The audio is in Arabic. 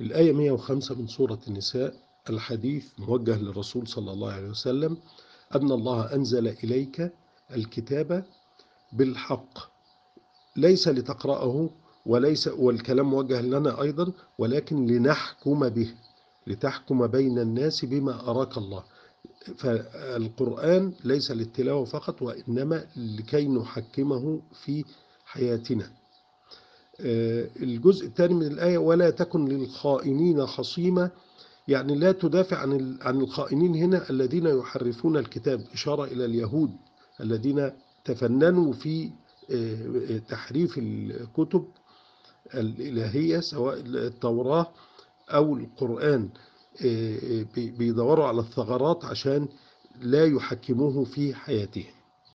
الآية 105 من سورة النساء الحديث موجه للرسول صلى الله عليه وسلم أن الله أنزل إليك الكتاب بالحق. ليس لتقرأه وليس والكلام موجه لنا أيضا ولكن لنحكم به لتحكم بين الناس بما أراك الله. فالقرآن ليس للتلاوة فقط وإنما لكي نحكمه في حياتنا. الجزء الثاني من الآية ولا تكن للخائنين خصيما يعني لا تدافع عن عن الخائنين هنا الذين يحرفون الكتاب. إشارة إلى اليهود الذين تفننوا في تحريف الكتب الإلهية سواء التوراة أو القرآن. بيدوروا على الثغرات عشان لا يحكموه في حياتهم.